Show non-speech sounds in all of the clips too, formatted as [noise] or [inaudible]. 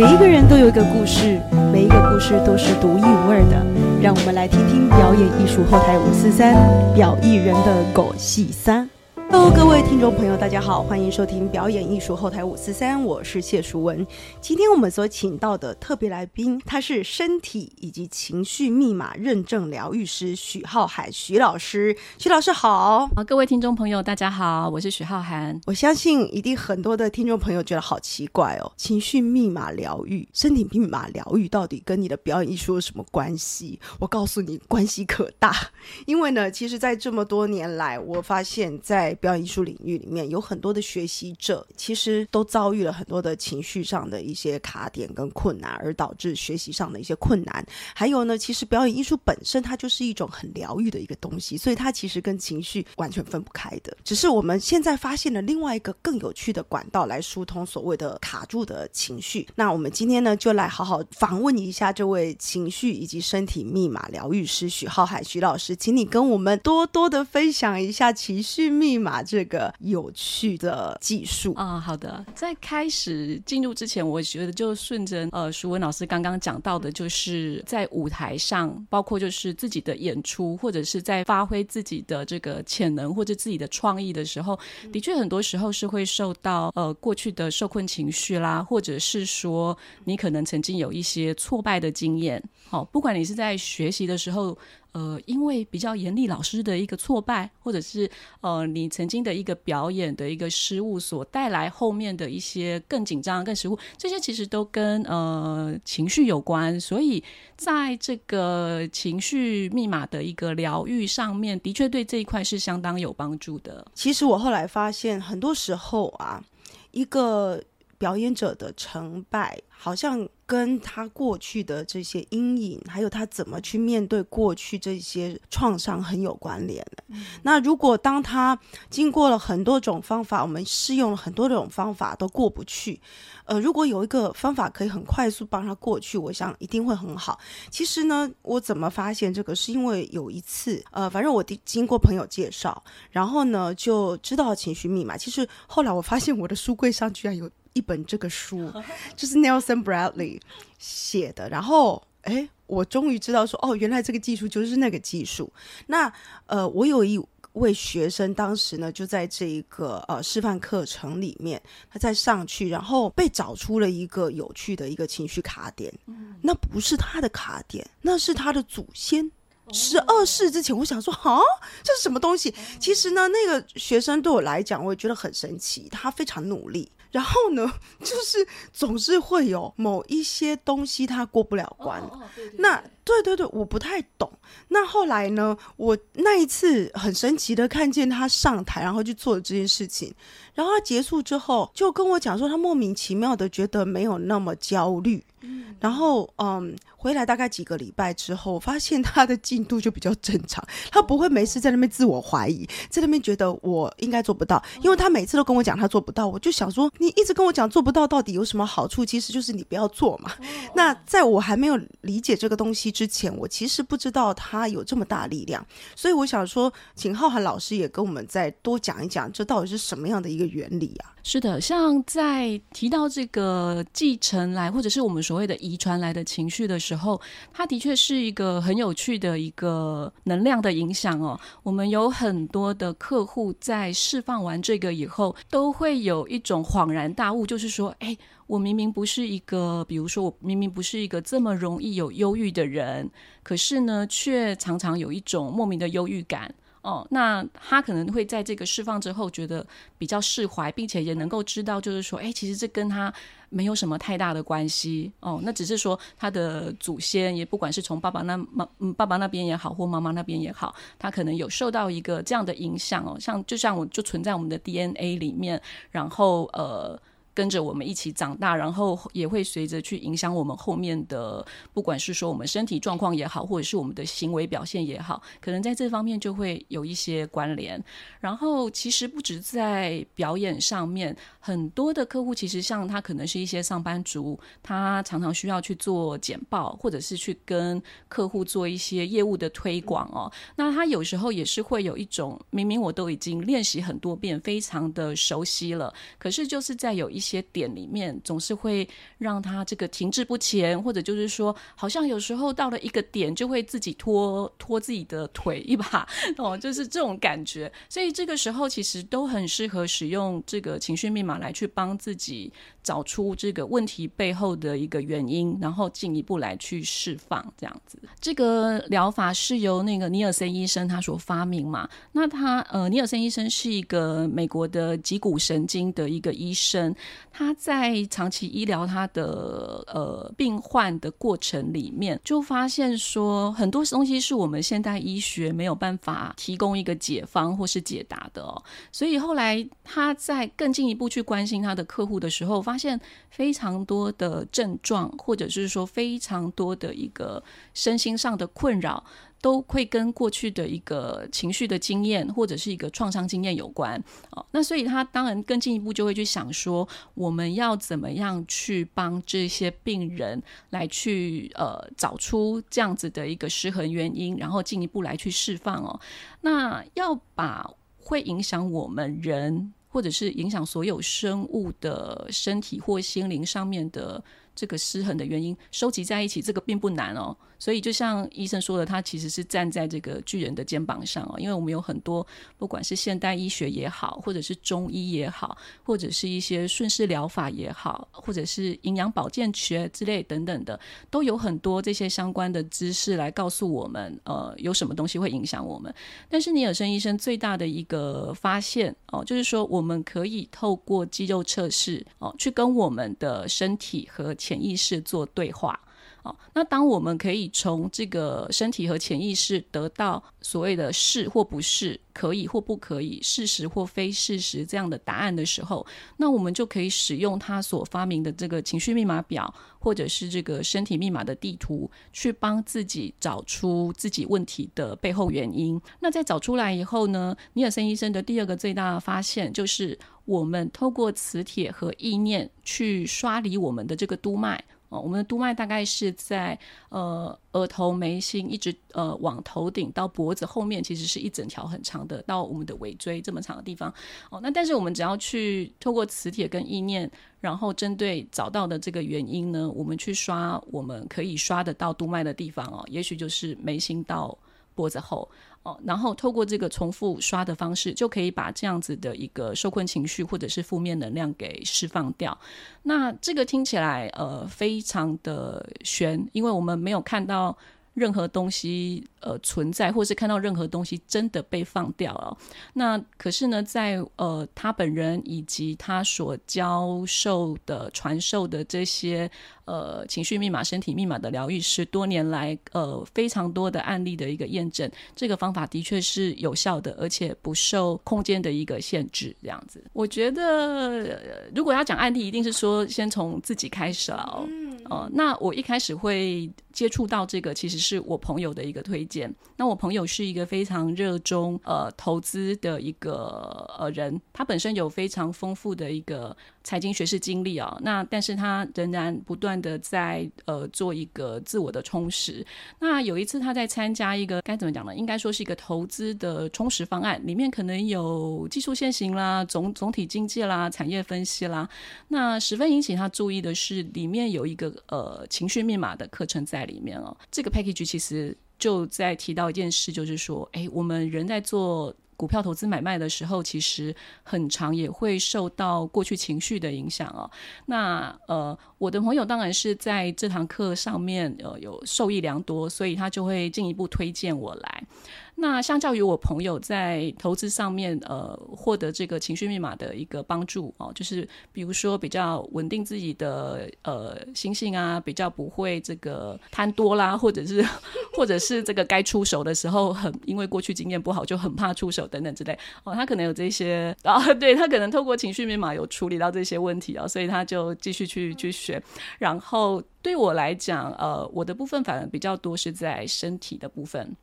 每一个人都有一个故事，每一个故事都是独一无二的。让我们来听听表演艺术后台五四三表艺人的狗戏三。Hello，各位听众朋友，大家好，欢迎收听表演艺术后台五四三，我是谢淑文。今天我们所请到的特别来宾，他是身体以及情绪密码认证疗愈师许浩涵许老师。许老师好，好，各位听众朋友，大家好，我是许浩涵。我相信一定很多的听众朋友觉得好奇怪哦，情绪密码疗愈、身体密码疗愈到底跟你的表演艺术有什么关系？我告诉你，关系可大。因为呢，其实，在这么多年来，我发现，在表演艺术领域里面有很多的学习者，其实都遭遇了很多的情绪上的一些卡点跟困难，而导致学习上的一些困难。还有呢，其实表演艺术本身它就是一种很疗愈的一个东西，所以它其实跟情绪完全分不开的。只是我们现在发现了另外一个更有趣的管道来疏通所谓的卡住的情绪。那我们今天呢，就来好好访问一下这位情绪以及身体密码疗愈师许浩海许老师，请你跟我们多多的分享一下情绪密码。把这个有趣的技术啊，好的，在开始进入之前，我觉得就顺着呃，舒文老师刚刚讲到的，就是在舞台上，包括就是自己的演出，或者是在发挥自己的这个潜能或者自己的创意的时候，的确很多时候是会受到呃过去的受困情绪啦，或者是说你可能曾经有一些挫败的经验，好，不管你是在学习的时候。呃，因为比较严厉老师的一个挫败，或者是呃你曾经的一个表演的一个失误所带来后面的一些更紧张、更失误，这些其实都跟呃情绪有关。所以在这个情绪密码的一个疗愈上面，的确对这一块是相当有帮助的。其实我后来发现，很多时候啊，一个表演者的成败，好像。跟他过去的这些阴影，还有他怎么去面对过去这些创伤很有关联的。那如果当他经过了很多种方法，我们试用了很多种方法都过不去，呃，如果有一个方法可以很快速帮他过去，我想一定会很好。其实呢，我怎么发现这个，是因为有一次，呃，反正我经过朋友介绍，然后呢就知道情绪密码。其实后来我发现我的书柜上居然有。一本这个书 [laughs] 就是 Nelson Bradley 写的，然后哎，我终于知道说哦，原来这个技术就是那个技术。那呃，我有一位学生，当时呢就在这一个呃示范课程里面，他在上去，然后被找出了一个有趣的一个情绪卡点。嗯那不是他的卡点，那是他的祖先。十二世之前，我想说，哈，这是什么东西？其实呢，那个学生对我来讲，我也觉得很神奇。他非常努力。然后呢，就是总是会有某一些东西它过不了关。那对对对，我不太懂。那后来呢，我那一次很神奇的看见他上台，然后去做了这件事情。然后他结束之后，就跟我讲说，他莫名其妙的觉得没有那么焦虑。嗯然后嗯，回来大概几个礼拜之后，发现他的进度就比较正常。他不会没事在那边自我怀疑，在那边觉得我应该做不到，因为他每次都跟我讲他做不到。我就想说，你一直跟我讲做不到，到底有什么好处？其实就是你不要做嘛。那在我还没有理解这个东西之前，我其实不知道他有这么大力量。所以我想说，请浩涵老师也跟我们再多讲一讲，这到底是什么样的一个原理啊？是的，像在提到这个继承来，或者是我们所谓的遗传来的情绪的时候，它的确是一个很有趣的一个能量的影响哦。我们有很多的客户在释放完这个以后，都会有一种恍然大悟，就是说，哎，我明明不是一个，比如说我明明不是一个这么容易有忧郁的人，可是呢，却常常有一种莫名的忧郁感。哦，那他可能会在这个释放之后觉得比较释怀，并且也能够知道，就是说，哎，其实这跟他没有什么太大的关系。哦，那只是说他的祖先，也不管是从爸爸那妈，嗯，爸爸那边也好，或妈妈那边也好，他可能有受到一个这样的影响哦，像就像我就存在我们的 DNA 里面，然后呃。跟着我们一起长大，然后也会随着去影响我们后面的，不管是说我们身体状况也好，或者是我们的行为表现也好，可能在这方面就会有一些关联。然后其实不止在表演上面，很多的客户其实像他可能是一些上班族，他常常需要去做简报，或者是去跟客户做一些业务的推广哦。那他有时候也是会有一种，明明我都已经练习很多遍，非常的熟悉了，可是就是在有一一些点里面，总是会让他这个停滞不前，或者就是说，好像有时候到了一个点，就会自己拖拖自己的腿一把哦，就是这种感觉。所以这个时候其实都很适合使用这个情绪密码来去帮自己找出这个问题背后的一个原因，然后进一步来去释放这样子。这个疗法是由那个尼尔森医生他所发明嘛？那他呃，尼尔森医生是一个美国的脊骨神经的一个医生，他在长期医疗他的呃病患的过程里面，就发现说很多东西是我们现代医学没有办法提供一个解方或是解答的哦。所以后来他在更进一步去关心他的客户的时候，发现非常多的症状，或者是说非常多的一个身心上的困扰。都会跟过去的一个情绪的经验或者是一个创伤经验有关哦。那所以他当然更进一步就会去想说，我们要怎么样去帮这些病人来去呃找出这样子的一个失衡原因，然后进一步来去释放哦。那要把会影响我们人或者是影响所有生物的身体或心灵上面的这个失衡的原因收集在一起，这个并不难哦。所以，就像医生说的，他其实是站在这个巨人的肩膀上哦。因为我们有很多，不管是现代医学也好，或者是中医也好，或者是一些顺势疗法也好，或者是营养保健学之类等等的，都有很多这些相关的知识来告诉我们，呃，有什么东西会影响我们。但是尼尔森医生最大的一个发现哦，就是说我们可以透过肌肉测试哦，去跟我们的身体和潜意识做对话。哦，那当我们可以从这个身体和潜意识得到所谓的是或不是、可以或不可以、事实或非事实这样的答案的时候，那我们就可以使用他所发明的这个情绪密码表，或者是这个身体密码的地图，去帮自己找出自己问题的背后原因。那在找出来以后呢，尼尔森医生的第二个最大的发现就是，我们透过磁铁和意念去刷离我们的这个督脉。哦，我们的督脉大概是在呃额头眉心，一直呃往头顶到脖子后面，其实是一整条很长的，到我们的尾椎这么长的地方。哦，那但是我们只要去透过磁铁跟意念，然后针对找到的这个原因呢，我们去刷我们可以刷得到督脉的地方哦，也许就是眉心到脖子后。哦，然后透过这个重复刷的方式，就可以把这样子的一个受困情绪或者是负面能量给释放掉。那这个听起来呃非常的悬，因为我们没有看到。任何东西呃存在，或是看到任何东西真的被放掉了，那可是呢，在呃他本人以及他所教授的传授的这些呃情绪密码、身体密码的疗愈师，多年来呃非常多的案例的一个验证，这个方法的确是有效的，而且不受空间的一个限制。这样子，我觉得如果要讲案例，一定是说先从自己开始了。哦，那我一开始会接触到这个，其实是我朋友的一个推荐。那我朋友是一个非常热衷呃投资的一个呃人，他本身有非常丰富的一个财经学士经历啊。那但是他仍然不断的在呃做一个自我的充实。那有一次他在参加一个该怎么讲呢？应该说是一个投资的充实方案，里面可能有技术线型啦、总总体经济啦、产业分析啦。那十分引起他注意的是，里面有一个。呃，情绪密码的课程在里面哦。这个 package 其实就在提到一件事，就是说，哎，我们人在做股票投资买卖的时候，其实很长也会受到过去情绪的影响哦。那呃，我的朋友当然是在这堂课上面呃有受益良多，所以他就会进一步推荐我来。那相较于我朋友在投资上面，呃，获得这个情绪密码的一个帮助哦，就是比如说比较稳定自己的呃心性啊，比较不会这个贪多啦，或者是 [laughs] 或者是这个该出手的时候很因为过去经验不好就很怕出手等等之类哦，他可能有这些 [laughs] 啊，对他可能透过情绪密码有处理到这些问题啊，所以他就继续去去。然后对我来讲，呃，我的部分反而比较多是在身体的部分。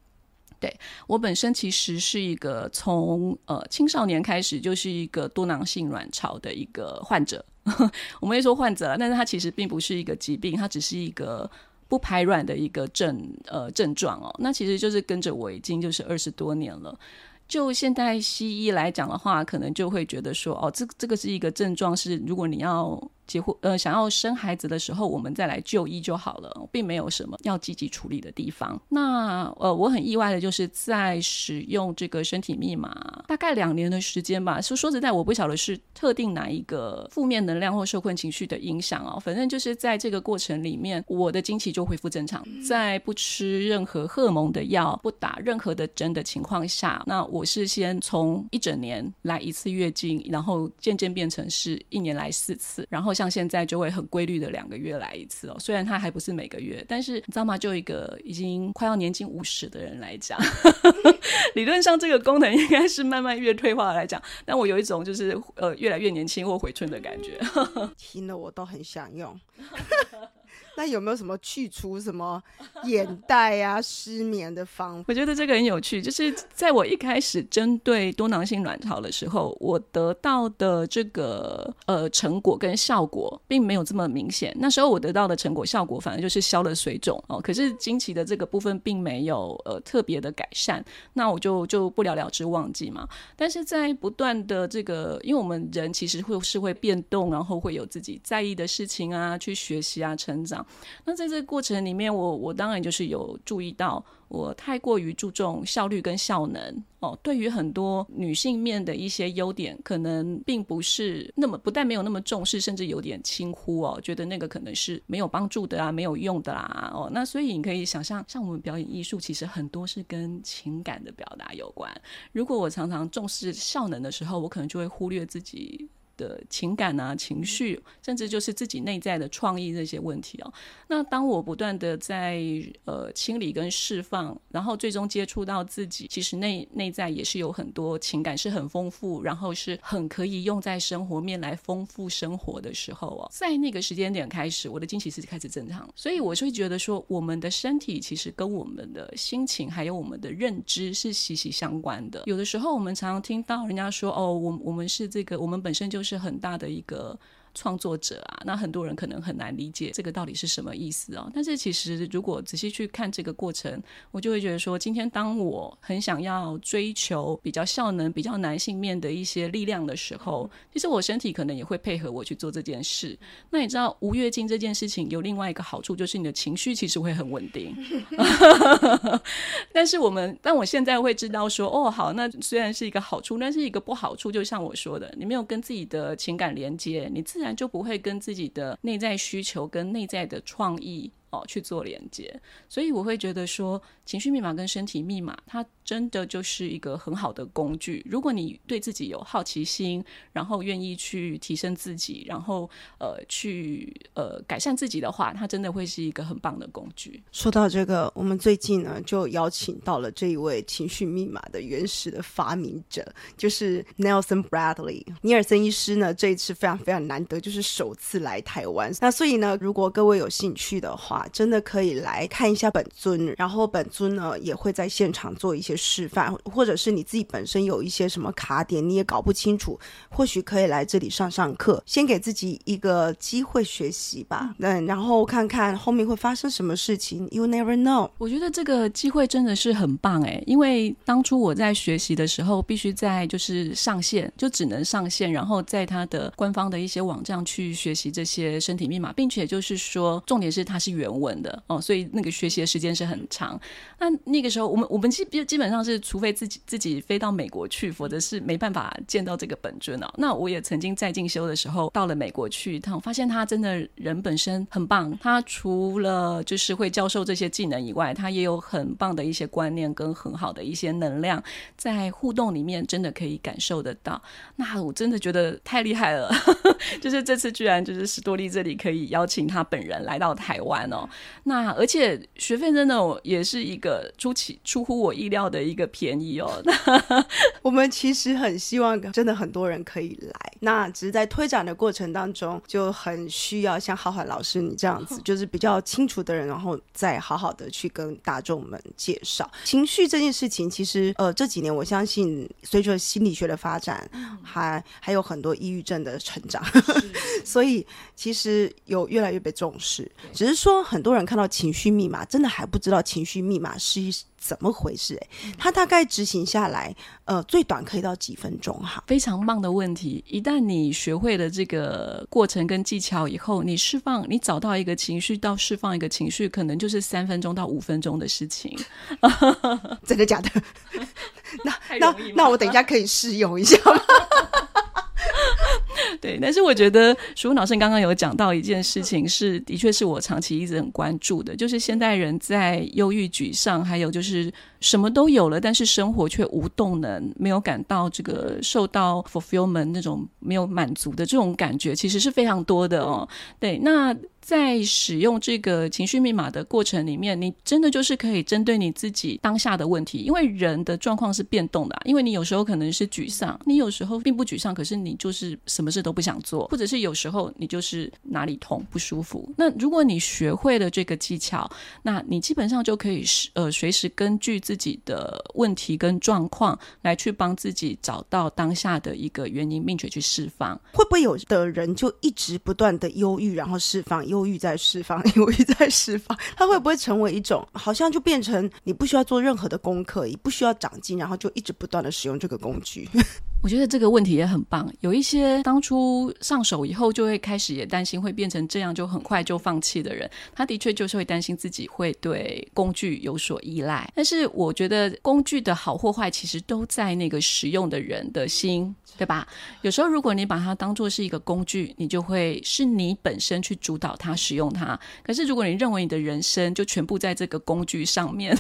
对我本身其实是一个从呃青少年开始就是一个多囊性卵巢的一个患者，[laughs] 我们也说患者了，但是他其实并不是一个疾病，它只是一个不排卵的一个症呃症状哦。那其实就是跟着我已经就是二十多年了。就现代西医来讲的话，可能就会觉得说，哦，这这个是一个症状，是如果你要。结婚呃，想要生孩子的时候，我们再来就医就好了，并没有什么要积极处理的地方。那呃，我很意外的就是在使用这个身体密码大概两年的时间吧。说说实在，我不晓得是特定哪一个负面能量或受困情绪的影响哦。反正就是在这个过程里面，我的经期就恢复正常，在不吃任何荷尔蒙的药、不打任何的针的情况下，那我是先从一整年来一次月经，然后渐渐变成是一年来四次，然后。像现在就会很规律的两个月来一次哦，虽然它还不是每个月，但是你知道吗？就一个已经快要年近五十的人来讲，[laughs] 理论上这个功能应该是慢慢越退化来讲，但我有一种就是呃越来越年轻或回春的感觉，[laughs] 听了我都很想用。那有没有什么去除什么眼袋啊、[laughs] 失眠的方法？我觉得这个很有趣。就是在我一开始针对多囊性卵巢的时候，我得到的这个呃成果跟效果并没有这么明显。那时候我得到的成果效果，反而就是消了水肿哦。可是经期的这个部分并没有呃特别的改善，那我就就不了了之忘记嘛。但是在不断的这个，因为我们人其实会是会变动，然后会有自己在意的事情啊，去学习啊，成长。那在这个过程里面，我我当然就是有注意到，我太过于注重效率跟效能哦。对于很多女性面的一些优点，可能并不是那么不但没有那么重视，甚至有点轻忽哦，觉得那个可能是没有帮助的啊，没有用的啦哦。那所以你可以想象，像我们表演艺术，其实很多是跟情感的表达有关。如果我常常重视效能的时候，我可能就会忽略自己。的情感啊、情绪，甚至就是自己内在的创意这些问题哦。那当我不断的在呃清理跟释放，然后最终接触到自己，其实内内在也是有很多情感是很丰富，然后是很可以用在生活面来丰富生活的时候哦，在那个时间点开始，我的经期是开始正常，所以我就会觉得说，我们的身体其实跟我们的心情还有我们的认知是息息相关的。有的时候我们常常听到人家说，哦，我我们是这个，我们本身就是。是很大的一个。创作者啊，那很多人可能很难理解这个到底是什么意思哦。但是其实如果仔细去看这个过程，我就会觉得说，今天当我很想要追求比较效能、比较男性面的一些力量的时候，其实我身体可能也会配合我去做这件事。那你知道无月经这件事情有另外一个好处，就是你的情绪其实会很稳定。[laughs] 但是我们，但我现在会知道说，哦，好，那虽然是一个好处，但是一个不好处，就像我说的，你没有跟自己的情感连接，你自然。就不会跟自己的内在需求跟内在的创意。哦，去做连接，所以我会觉得说，情绪密码跟身体密码，它真的就是一个很好的工具。如果你对自己有好奇心，然后愿意去提升自己，然后呃去呃改善自己的话，它真的会是一个很棒的工具。说到这个，我们最近呢就邀请到了这一位情绪密码的原始的发明者，就是 Nelson Bradley 尼尔森医师呢。这一次非常非常难得，就是首次来台湾。那所以呢，如果各位有兴趣的话，真的可以来看一下本尊，然后本尊呢也会在现场做一些示范，或者是你自己本身有一些什么卡点你也搞不清楚，或许可以来这里上上课，先给自己一个机会学习吧。嗯，然后看看后面会发生什么事情，You never know。我觉得这个机会真的是很棒哎，因为当初我在学习的时候，必须在就是上线，就只能上线，然后在他的官方的一些网站去学习这些身体密码，并且就是说，重点是它是原。原文的哦，所以那个学习的时间是很长。那那个时候，我们我们基基本上是，除非自己自己飞到美国去，否则是没办法见到这个本尊哦。那我也曾经在进修的时候到了美国去一趟，发现他真的人本身很棒。他除了就是会教授这些技能以外，他也有很棒的一些观念跟很好的一些能量，在互动里面真的可以感受得到。那我真的觉得太厉害了，[laughs] 就是这次居然就是史多利这里可以邀请他本人来到台湾哦。那而且学费真的也是一个出奇出乎我意料的一个便宜哦。那 [laughs] 我们其实很希望真的很多人可以来，那只是在推展的过程当中就很需要像浩涵老师你这样子，就是比较清楚的人，然后再好好的去跟大众们介绍情绪这件事情。其实呃这几年我相信随着心理学的发展，还还有很多抑郁症的成长，[laughs] 所以其实有越来越被重视，只是说。很多人看到情绪密码，真的还不知道情绪密码是。怎么回事？哎，它大概执行下来，呃，最短可以到几分钟哈？非常棒的问题。一旦你学会了这个过程跟技巧以后，你释放，你找到一个情绪到释放一个情绪，可能就是三分钟到五分钟的事情。[laughs] 真的假的？[laughs] 那 [laughs] 那那我等一下可以试用一下吗？[laughs] 对，但是我觉得舒老师刚刚有讲到一件事情，是的确是我长期一直很关注的，就是现代人在忧郁、沮丧，还有就是什么都有了，但是生活却无动能，没有感到这个受到 fulfillment 那种没有满足的这种感觉，其实是非常多的哦。对，那。在使用这个情绪密码的过程里面，你真的就是可以针对你自己当下的问题，因为人的状况是变动的。因为你有时候可能是沮丧，你有时候并不沮丧，可是你就是什么事都不想做，或者是有时候你就是哪里痛不舒服。那如果你学会了这个技巧，那你基本上就可以是呃随时根据自己的问题跟状况来去帮自己找到当下的一个原因，并且去释放。会不会有的人就一直不断的忧郁，然后释放忧？忧郁在释放，[laughs] 忧郁在释放，它会不会成为一种，好像就变成你不需要做任何的功课，也不需要长进，然后就一直不断的使用这个工具？我觉得这个问题也很棒。有一些当初上手以后就会开始也担心会变成这样，就很快就放弃的人，他的确就是会担心自己会对工具有所依赖。但是我觉得工具的好或坏，其实都在那个使用的人的心。对吧？有时候如果你把它当做是一个工具，你就会是你本身去主导它、使用它。可是如果你认为你的人生就全部在这个工具上面，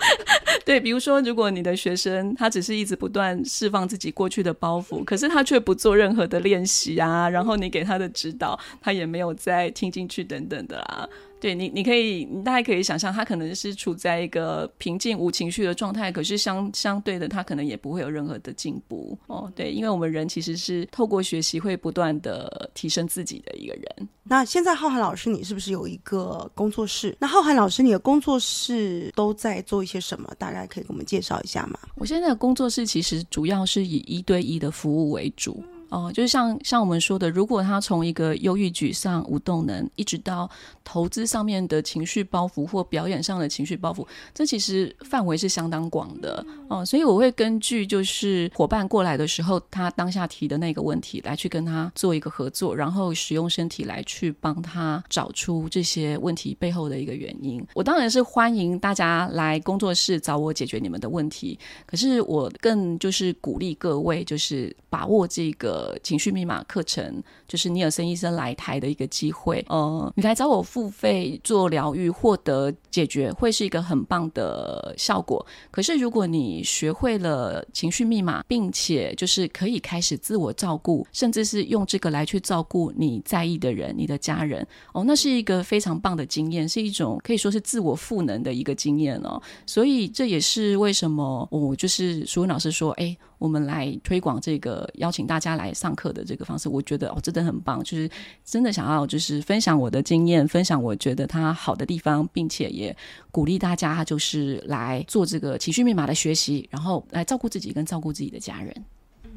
[laughs] 对，比如说如果你的学生他只是一直不断释放自己过去去的包袱，可是他却不做任何的练习啊，然后你给他的指导他也没有再听进去等等的啊。对你，你可以，你大概可以想象，他可能是处在一个平静无情绪的状态，可是相相对的，他可能也不会有任何的进步哦。对，因为我们人其实是透过学习会不断的提升自己的一个人。那现在浩涵老师，你是不是有一个工作室？那浩涵老师，你的工作室都在做一些什么？大概可以给我们介绍一下吗？我现在的工作室其实主要是以一对一的服务为主。哦，就是像像我们说的，如果他从一个忧郁、沮丧、无动能，一直到投资上面的情绪包袱或表演上的情绪包袱，这其实范围是相当广的。哦，所以我会根据就是伙伴过来的时候，他当下提的那个问题来去跟他做一个合作，然后使用身体来去帮他找出这些问题背后的一个原因。我当然是欢迎大家来工作室找我解决你们的问题，可是我更就是鼓励各位就是把握这个。呃，情绪密码课程就是尼尔森医生来台的一个机会。呃，你来找我付费做疗愈，获得解决，会是一个很棒的效果。可是，如果你学会了情绪密码，并且就是可以开始自我照顾，甚至是用这个来去照顾你在意的人、你的家人，哦，那是一个非常棒的经验，是一种可以说是自我赋能的一个经验哦。所以，这也是为什么我就是舒文老师说，哎。我们来推广这个邀请大家来上课的这个方式，我觉得哦，真的很棒，就是真的想要就是分享我的经验，分享我觉得它好的地方，并且也鼓励大家就是来做这个情绪密码的学习，然后来照顾自己跟照顾自己的家人。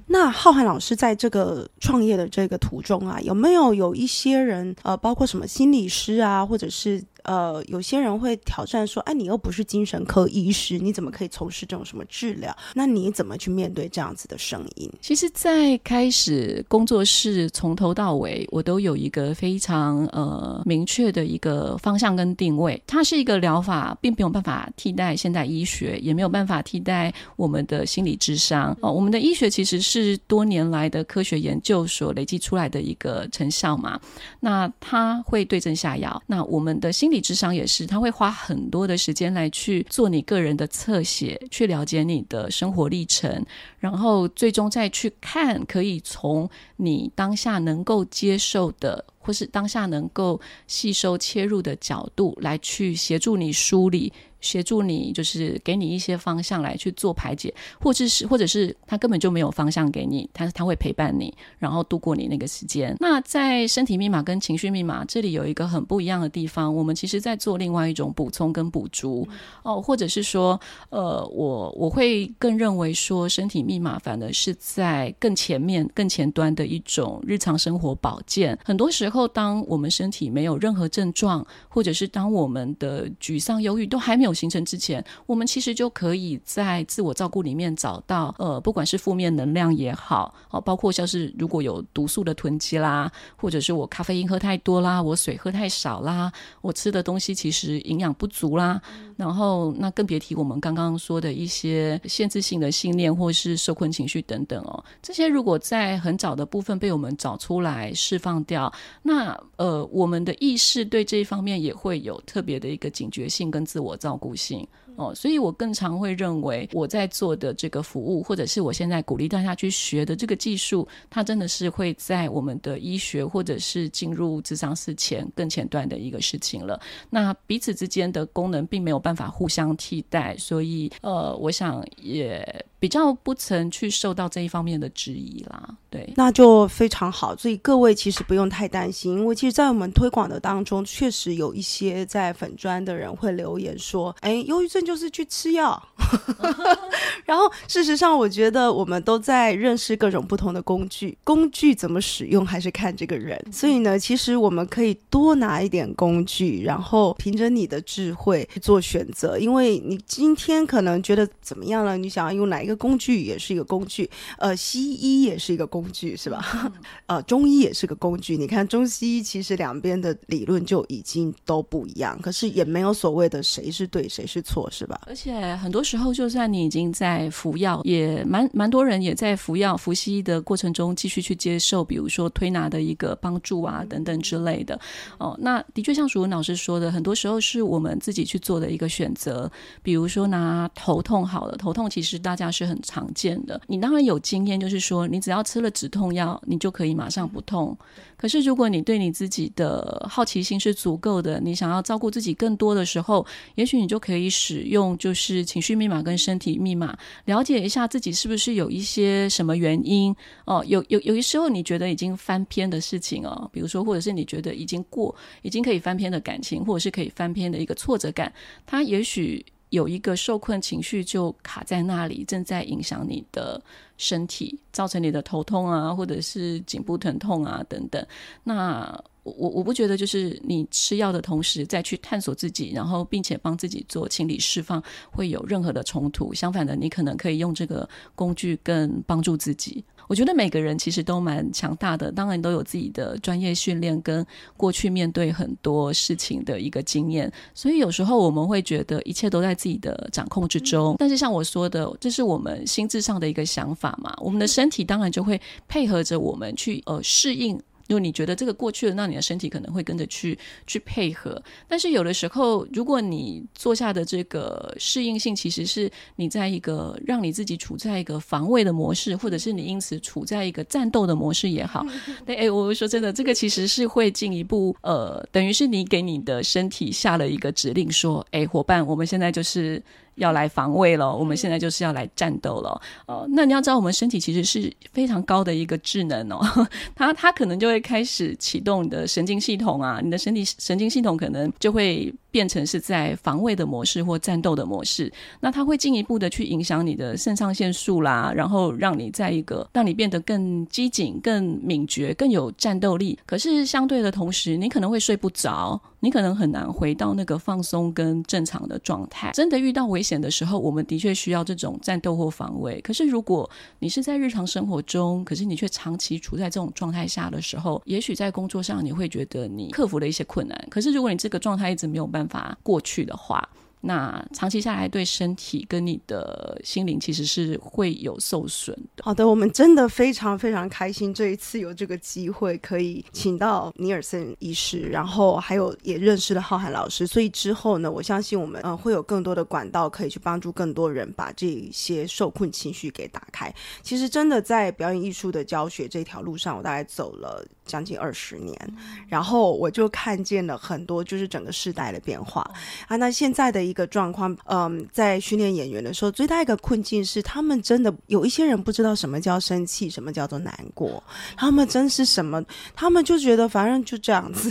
那浩瀚老师在这个创业的这个途中啊，有没有有一些人呃，包括什么心理师啊，或者是？呃，有些人会挑战说：“哎，你又不是精神科医师，你怎么可以从事这种什么治疗？那你怎么去面对这样子的声音？”其实，在开始工作室从头到尾，我都有一个非常呃明确的一个方向跟定位。它是一个疗法，并没有办法替代现代医学，也没有办法替代我们的心理智商。哦，我们的医学其实是多年来的科学研究所累积出来的一个成效嘛。那它会对症下药。那我们的心理智商也是，他会花很多的时间来去做你个人的侧写，去了解你的生活历程，然后最终再去看，可以从你当下能够接受的，或是当下能够吸收切入的角度，来去协助你梳理。协助你，就是给你一些方向来去做排解，或者是或者是他根本就没有方向给你，他他会陪伴你，然后度过你那个时间。那在身体密码跟情绪密码这里有一个很不一样的地方，我们其实在做另外一种补充跟补足哦，或者是说，呃，我我会更认为说，身体密码反而是在更前面、更前端的一种日常生活保健。很多时候，当我们身体没有任何症状，或者是当我们的沮丧、忧郁都还没有。有形成之前，我们其实就可以在自我照顾里面找到，呃，不管是负面能量也好，哦，包括像是如果有毒素的囤积啦，或者是我咖啡因喝太多啦，我水喝太少啦，我吃的东西其实营养不足啦，然后那更别提我们刚刚说的一些限制性的信念或是受困情绪等等哦，这些如果在很早的部分被我们找出来释放掉，那呃，我们的意识对这一方面也会有特别的一个警觉性跟自我照顾性。哦，所以我更常会认为我在做的这个服务，或者是我现在鼓励大家去学的这个技术，它真的是会在我们的医学或者是进入智商室前更前端的一个事情了。那彼此之间的功能并没有办法互相替代，所以呃，我想也。比较不曾去受到这一方面的质疑啦，对，那就非常好。所以各位其实不用太担心，因为其实，在我们推广的当中，确实有一些在粉砖的人会留言说：“哎，忧郁症就是去吃药。[laughs] ”然后，事实上，我觉得我们都在认识各种不同的工具，工具怎么使用还是看这个人。所以呢，其实我们可以多拿一点工具，然后凭着你的智慧去做选择。因为你今天可能觉得怎么样了？你想要用哪一个工具也是一个工具，呃，西医也是一个工具，是吧？[laughs] 呃，中医也是个工具。你看中西医其实两边的理论就已经都不一样，可是也没有所谓的谁是对谁是错，是吧？而且很多时候，就算你已经在服药，也蛮蛮多人也在服药、服西医的过程中继续去接受，比如说推拿的一个帮助啊等等之类的。哦，那的确像淑文老师说的，很多时候是我们自己去做的一个选择。比如说拿头痛好了，头痛其实大家是。很常见的，你当然有经验，就是说你只要吃了止痛药，你就可以马上不痛。可是如果你对你自己的好奇心是足够的，你想要照顾自己更多的时候，也许你就可以使用就是情绪密码跟身体密码，了解一下自己是不是有一些什么原因哦。有有有些时候你觉得已经翻篇的事情哦，比如说或者是你觉得已经过已经可以翻篇的感情，或者是可以翻篇的一个挫折感，它也许。有一个受困情绪就卡在那里，正在影响你的身体，造成你的头痛啊，或者是颈部疼痛啊等等。那我我不觉得就是你吃药的同时再去探索自己，然后并且帮自己做清理释放，会有任何的冲突。相反的，你可能可以用这个工具更帮助自己。我觉得每个人其实都蛮强大的，当然都有自己的专业训练跟过去面对很多事情的一个经验，所以有时候我们会觉得一切都在自己的掌控之中。但是像我说的，这是我们心智上的一个想法嘛，我们的身体当然就会配合着我们去呃适应。因为你觉得这个过去了，那你的身体可能会跟着去去配合。但是有的时候，如果你做下的这个适应性，其实是你在一个让你自己处在一个防卫的模式，或者是你因此处在一个战斗的模式也好。[laughs] 对，哎，我说真的，这个其实是会进一步，呃，等于是你给你的身体下了一个指令，说，哎，伙伴，我们现在就是。要来防卫了，我们现在就是要来战斗了。哦，那你要知道，我们身体其实是非常高的一个智能哦，[laughs] 它它可能就会开始启动你的神经系统啊，你的身体神经系统可能就会。变成是在防卫的模式或战斗的模式，那它会进一步的去影响你的肾上腺素啦，然后让你在一个让你变得更机警、更敏捷、更有战斗力。可是相对的同时，你可能会睡不着，你可能很难回到那个放松跟正常的状态。真的遇到危险的时候，我们的确需要这种战斗或防卫。可是如果你是在日常生活中，可是你却长期处在这种状态下的时候，也许在工作上你会觉得你克服了一些困难。可是如果你这个状态一直没有办，法过去的话。那长期下来，对身体跟你的心灵其实是会有受损的。好的，我们真的非常非常开心，这一次有这个机会可以请到尼尔森医师，然后还有也认识了浩瀚老师，所以之后呢，我相信我们嗯会有更多的管道可以去帮助更多人把这些受困情绪给打开。其实真的在表演艺术的教学这条路上，我大概走了将近二十年，然后我就看见了很多就是整个世代的变化啊。那现在的。一个状况，嗯，在训练演员的时候，最大一个困境是，他们真的有一些人不知道什么叫生气，什么叫做难过，他们真是什么，他们就觉得反正就这样子。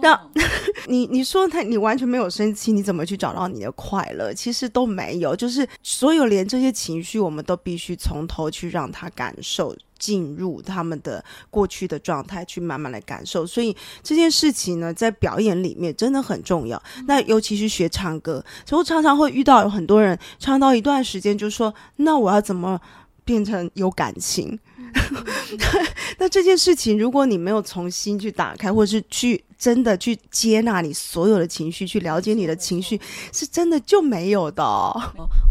那 [laughs] 你你说他，你完全没有生气，你怎么去找到你的快乐？其实都没有，就是所有连这些情绪，我们都必须从头去让他感受。进入他们的过去的状态，去慢慢来感受。所以这件事情呢，在表演里面真的很重要。那尤其是学唱歌，所以我常常会遇到有很多人唱到一段时间，就说：“那我要怎么变成有感情？” [laughs] 那这件事情，如果你没有重新去打开，或者是去。真的去接纳你所有的情绪，去了解你的情绪，是真的就没有的。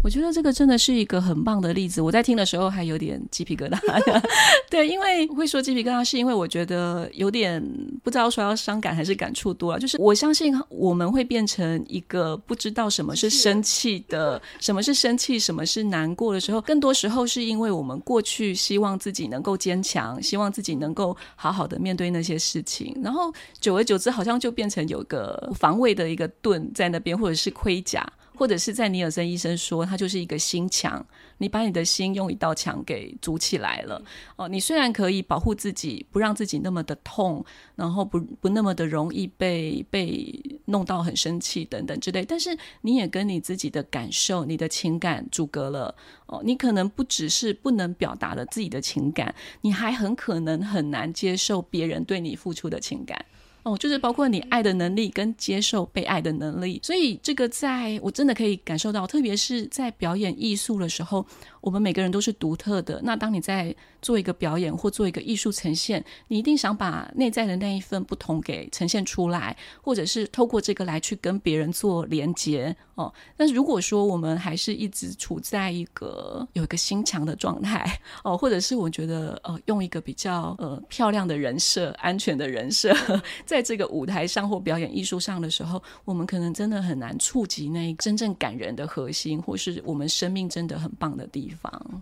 我觉得这个真的是一个很棒的例子。我在听的时候还有点鸡皮疙瘩。[laughs] 对，因为会说鸡皮疙瘩，是因为我觉得有点不知道说要伤感还是感触多了。就是我相信我们会变成一个不知道什么是生气的，什么是生气，什么是难过的时候，更多时候是因为我们过去希望自己能够坚强，希望自己能够好好的面对那些事情，然后久而久。这好像就变成有个防卫的一个盾在那边，或者是盔甲，或者是在尼尔森医生说，它就是一个心墙。你把你的心用一道墙给筑起来了哦。你虽然可以保护自己，不让自己那么的痛，然后不不那么的容易被被弄到很生气等等之类，但是你也跟你自己的感受、你的情感阻隔了哦。你可能不只是不能表达了自己的情感，你还很可能很难接受别人对你付出的情感。哦，就是包括你爱的能力跟接受被爱的能力，所以这个在我真的可以感受到，特别是在表演艺术的时候。我们每个人都是独特的。那当你在做一个表演或做一个艺术呈现，你一定想把内在的那一份不同给呈现出来，或者是透过这个来去跟别人做连接哦。但是如果说我们还是一直处在一个有一个心墙的状态 [laughs] 哦，或者是我觉得呃用一个比较呃漂亮的人设、安全的人设，[laughs] 在这个舞台上或表演艺术上的时候，我们可能真的很难触及那真正感人的核心，或是我们生命真的很棒的地方。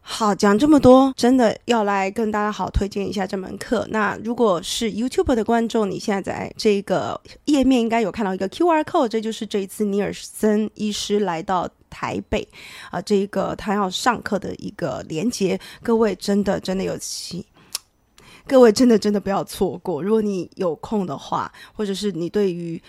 好，讲这么多，真的要来跟大家好推荐一下这门课。那如果是 YouTube 的观众，你现在在这个页面应该有看到一个 QR code，这就是这一次尼尔森医师来到台北啊，这一个他要上课的一个连接。各位真的真的有气，各位真的真的不要错过。如果你有空的话，或者是你对于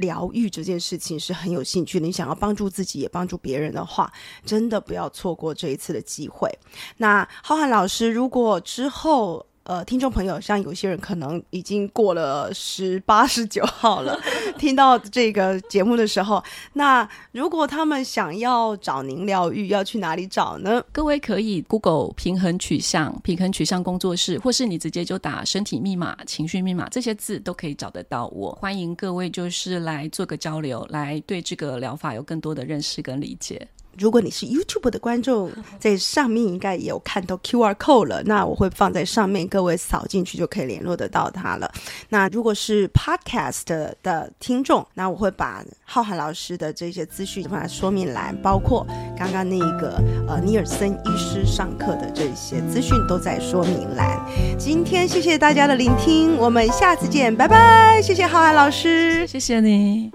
疗愈这件事情是很有兴趣的，你想要帮助自己也帮助别人的话，真的不要错过这一次的机会。那浩瀚老师，如果之后。呃，听众朋友，像有些人可能已经过了十八、[laughs] 十九号了，听到这个节目的时候，那如果他们想要找您疗愈，要去哪里找呢？各位可以 Google 平衡取向、平衡取向工作室，或是你直接就打身体密码、情绪密码这些字都可以找得到我。欢迎各位就是来做个交流，来对这个疗法有更多的认识跟理解。如果你是 YouTube 的观众，[laughs] 在上面应该也有看到 QR code 了，那我会放在上面，各位扫进去就可以联络得到他了。那如果是 Podcast 的听众，那我会把浩瀚老师的这些资讯放在说明栏，包括刚刚那个呃尼尔森医师上课的这些资讯都在说明栏。今天谢谢大家的聆听，我们下次见，拜拜！谢谢浩瀚老师，谢谢你。